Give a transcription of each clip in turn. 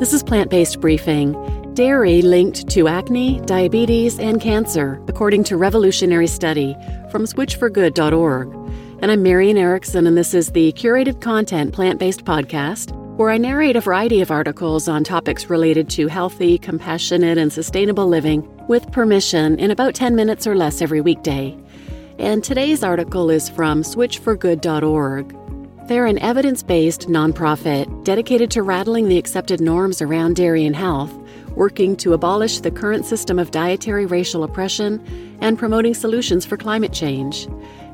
This is Plant Based Briefing. Dairy linked to acne, diabetes, and cancer, according to Revolutionary Study from switchforgood.org. And I'm Marian Erickson, and this is the curated content plant based podcast where I narrate a variety of articles on topics related to healthy, compassionate, and sustainable living with permission in about 10 minutes or less every weekday. And today's article is from switchforgood.org. They're an evidence based nonprofit dedicated to rattling the accepted norms around dairy and health, working to abolish the current system of dietary racial oppression, and promoting solutions for climate change.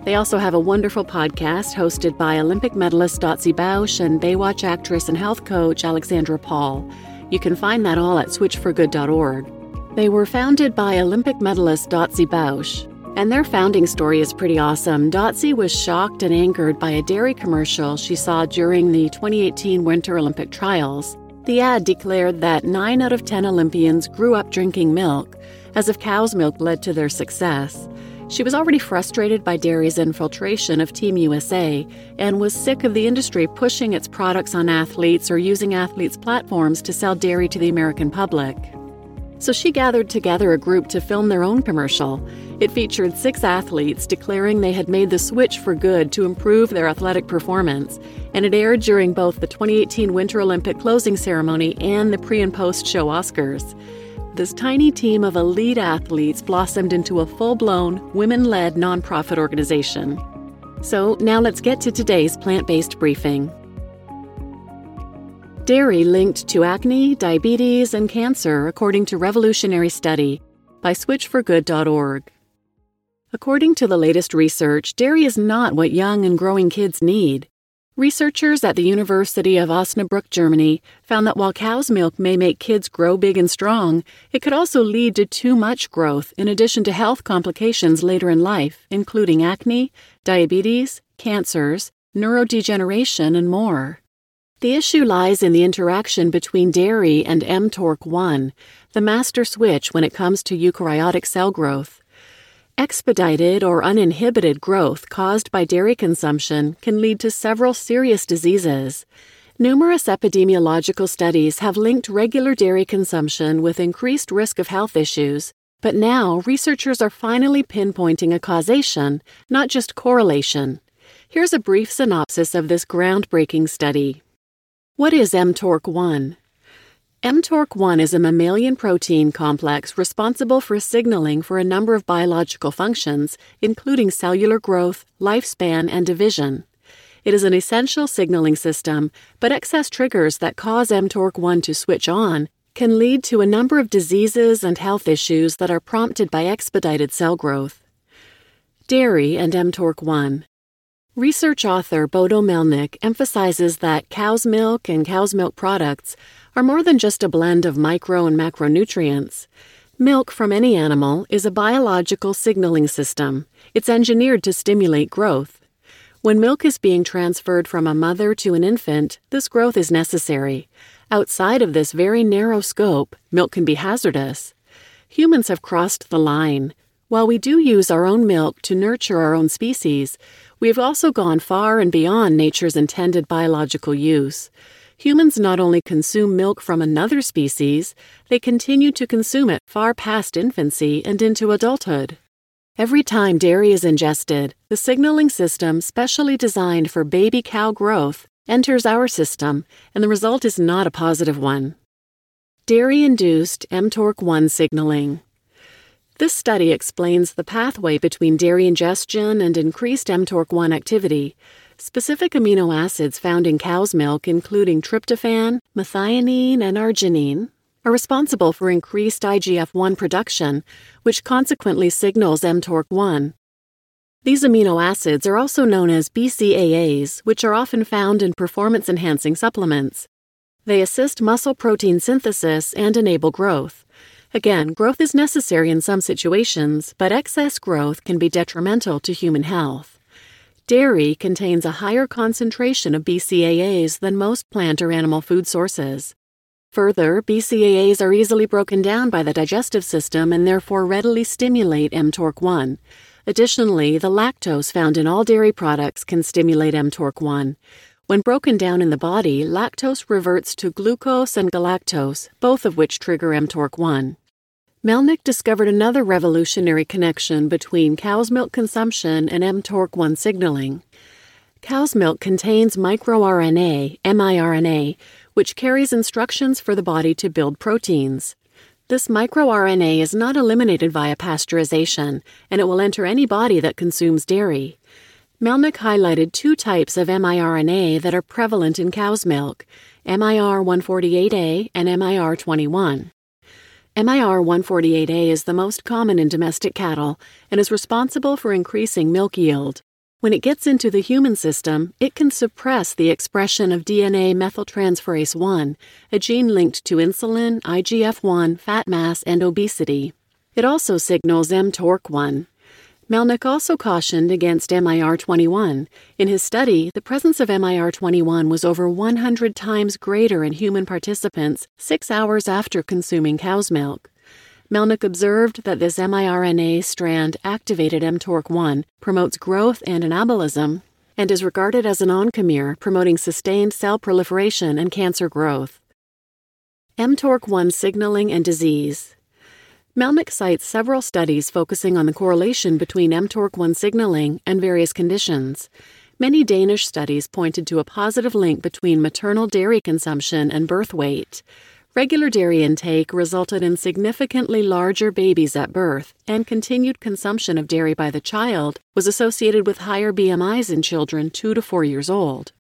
They also have a wonderful podcast hosted by Olympic medalist Dotsie Bausch and Baywatch actress and health coach Alexandra Paul. You can find that all at switchforgood.org. They were founded by Olympic medalist Dotsie Bausch, and their founding story is pretty awesome. Dotsie was shocked and angered by a dairy commercial she saw during the 2018 Winter Olympic trials. The ad declared that 9 out of 10 Olympians grew up drinking milk, as if cow's milk led to their success. She was already frustrated by dairy's infiltration of Team USA and was sick of the industry pushing its products on athletes or using athletes' platforms to sell dairy to the American public. So she gathered together a group to film their own commercial. It featured six athletes declaring they had made the switch for good to improve their athletic performance, and it aired during both the 2018 Winter Olympic closing ceremony and the pre and post show Oscars. This tiny team of elite athletes blossomed into a full blown, women led nonprofit organization. So now let's get to today's plant based briefing. Dairy linked to acne, diabetes, and cancer, according to Revolutionary Study by switchforgood.org. According to the latest research, dairy is not what young and growing kids need. Researchers at the University of Osnabrück, Germany, found that while cow's milk may make kids grow big and strong, it could also lead to too much growth in addition to health complications later in life, including acne, diabetes, cancers, neurodegeneration, and more. The issue lies in the interaction between dairy and mTORC1, the master switch when it comes to eukaryotic cell growth. Expedited or uninhibited growth caused by dairy consumption can lead to several serious diseases. Numerous epidemiological studies have linked regular dairy consumption with increased risk of health issues, but now researchers are finally pinpointing a causation, not just correlation. Here's a brief synopsis of this groundbreaking study. What is mTORC1? mTORC1 is a mammalian protein complex responsible for signaling for a number of biological functions, including cellular growth, lifespan, and division. It is an essential signaling system, but excess triggers that cause mTORC1 to switch on can lead to a number of diseases and health issues that are prompted by expedited cell growth. Dairy and mTORC1. Research author Bodo Melnik emphasizes that cow's milk and cow's milk products are more than just a blend of micro and macronutrients. Milk from any animal is a biological signaling system. It's engineered to stimulate growth. When milk is being transferred from a mother to an infant, this growth is necessary. Outside of this very narrow scope, milk can be hazardous. Humans have crossed the line. While we do use our own milk to nurture our own species, we have also gone far and beyond nature's intended biological use. Humans not only consume milk from another species, they continue to consume it far past infancy and into adulthood. Every time dairy is ingested, the signaling system specially designed for baby cow growth enters our system, and the result is not a positive one. Dairy induced mTORC1 signaling. This study explains the pathway between dairy ingestion and increased mTORC1 activity. Specific amino acids found in cow's milk, including tryptophan, methionine, and arginine, are responsible for increased IGF 1 production, which consequently signals mTORC1. These amino acids are also known as BCAAs, which are often found in performance enhancing supplements. They assist muscle protein synthesis and enable growth. Again, growth is necessary in some situations, but excess growth can be detrimental to human health. Dairy contains a higher concentration of BCAAs than most plant or animal food sources. Further, BCAAs are easily broken down by the digestive system and therefore readily stimulate mTORC1. Additionally, the lactose found in all dairy products can stimulate mTORC1. When broken down in the body, lactose reverts to glucose and galactose, both of which trigger mTORC1. Melnik discovered another revolutionary connection between cow's milk consumption and mTORC1 signaling. Cow's milk contains microRNA, miRNA, which carries instructions for the body to build proteins. This microRNA is not eliminated via pasteurization, and it will enter any body that consumes dairy. Melnik highlighted two types of miRNA that are prevalent in cow's milk MIR 148A and MIR 21. MIR 148A is the most common in domestic cattle and is responsible for increasing milk yield. When it gets into the human system, it can suppress the expression of DNA methyltransferase 1, a gene linked to insulin, IGF 1, fat mass, and obesity. It also signals mTORC1, Melnik also cautioned against MIR21. In his study, the presence of MIR21 was over 100 times greater in human participants six hours after consuming cow's milk. Melnik observed that this miRNA strand activated mTORC1 promotes growth and anabolism and is regarded as an oncomiR promoting sustained cell proliferation and cancer growth. mTORC1 signaling and disease. Melnik cites several studies focusing on the correlation between mTORC1 signaling and various conditions. Many Danish studies pointed to a positive link between maternal dairy consumption and birth weight. Regular dairy intake resulted in significantly larger babies at birth, and continued consumption of dairy by the child was associated with higher BMIs in children 2 to 4 years old.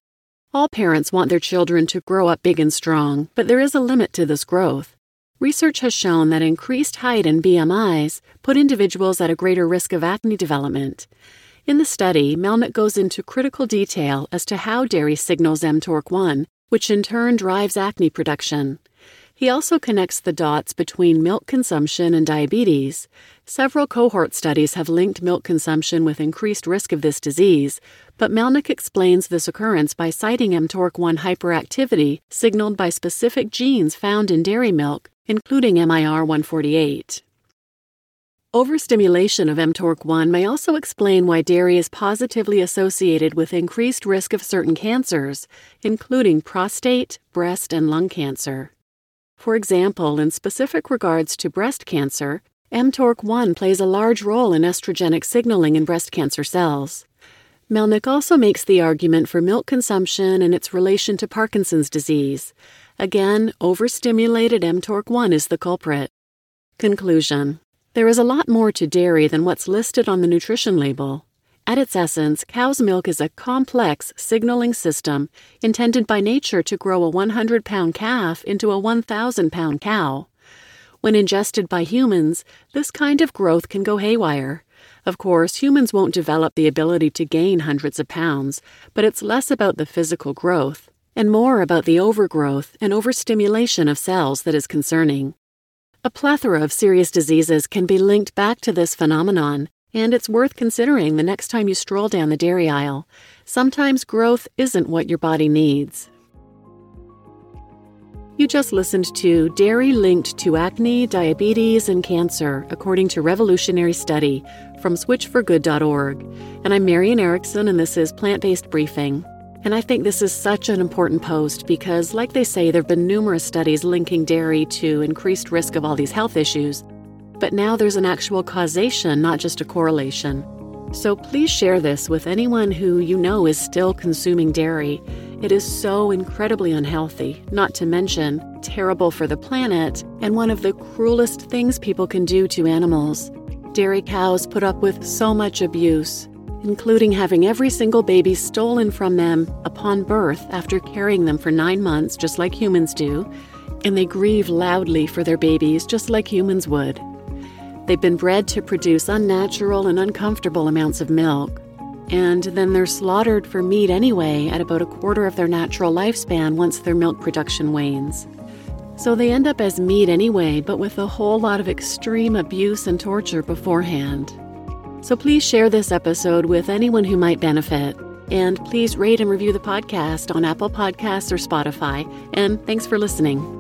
All parents want their children to grow up big and strong, but there is a limit to this growth. Research has shown that increased height and BMIs put individuals at a greater risk of acne development. In the study, Melnik goes into critical detail as to how dairy signals mTORC1, which in turn drives acne production. He also connects the dots between milk consumption and diabetes. Several cohort studies have linked milk consumption with increased risk of this disease, but Melnik explains this occurrence by citing mTORC1 hyperactivity signaled by specific genes found in dairy milk including MIR 148. Overstimulation of mTORC1 may also explain why dairy is positively associated with increased risk of certain cancers, including prostate, breast, and lung cancer. For example, in specific regards to breast cancer, mTORC1 plays a large role in estrogenic signaling in breast cancer cells. Melnik also makes the argument for milk consumption and its relation to Parkinson's disease, Again, overstimulated mTORC1 is the culprit. Conclusion There is a lot more to dairy than what's listed on the nutrition label. At its essence, cow's milk is a complex signaling system intended by nature to grow a 100 pound calf into a 1,000 pound cow. When ingested by humans, this kind of growth can go haywire. Of course, humans won't develop the ability to gain hundreds of pounds, but it's less about the physical growth and more about the overgrowth and overstimulation of cells that is concerning. A plethora of serious diseases can be linked back to this phenomenon, and it's worth considering the next time you stroll down the dairy aisle. Sometimes growth isn't what your body needs. You just listened to Dairy Linked to Acne, Diabetes, and Cancer, according to Revolutionary Study from switchforgood.org. And I'm Marian Erickson, and this is Plant Based Briefing. And I think this is such an important post because, like they say, there have been numerous studies linking dairy to increased risk of all these health issues. But now there's an actual causation, not just a correlation. So please share this with anyone who you know is still consuming dairy. It is so incredibly unhealthy, not to mention terrible for the planet, and one of the cruelest things people can do to animals. Dairy cows put up with so much abuse, including having every single baby stolen from them upon birth after carrying them for nine months, just like humans do, and they grieve loudly for their babies, just like humans would. They've been bred to produce unnatural and uncomfortable amounts of milk, and then they're slaughtered for meat anyway at about a quarter of their natural lifespan once their milk production wanes. So they end up as meat anyway, but with a whole lot of extreme abuse and torture beforehand. So please share this episode with anyone who might benefit. And please rate and review the podcast on Apple Podcasts or Spotify. And thanks for listening.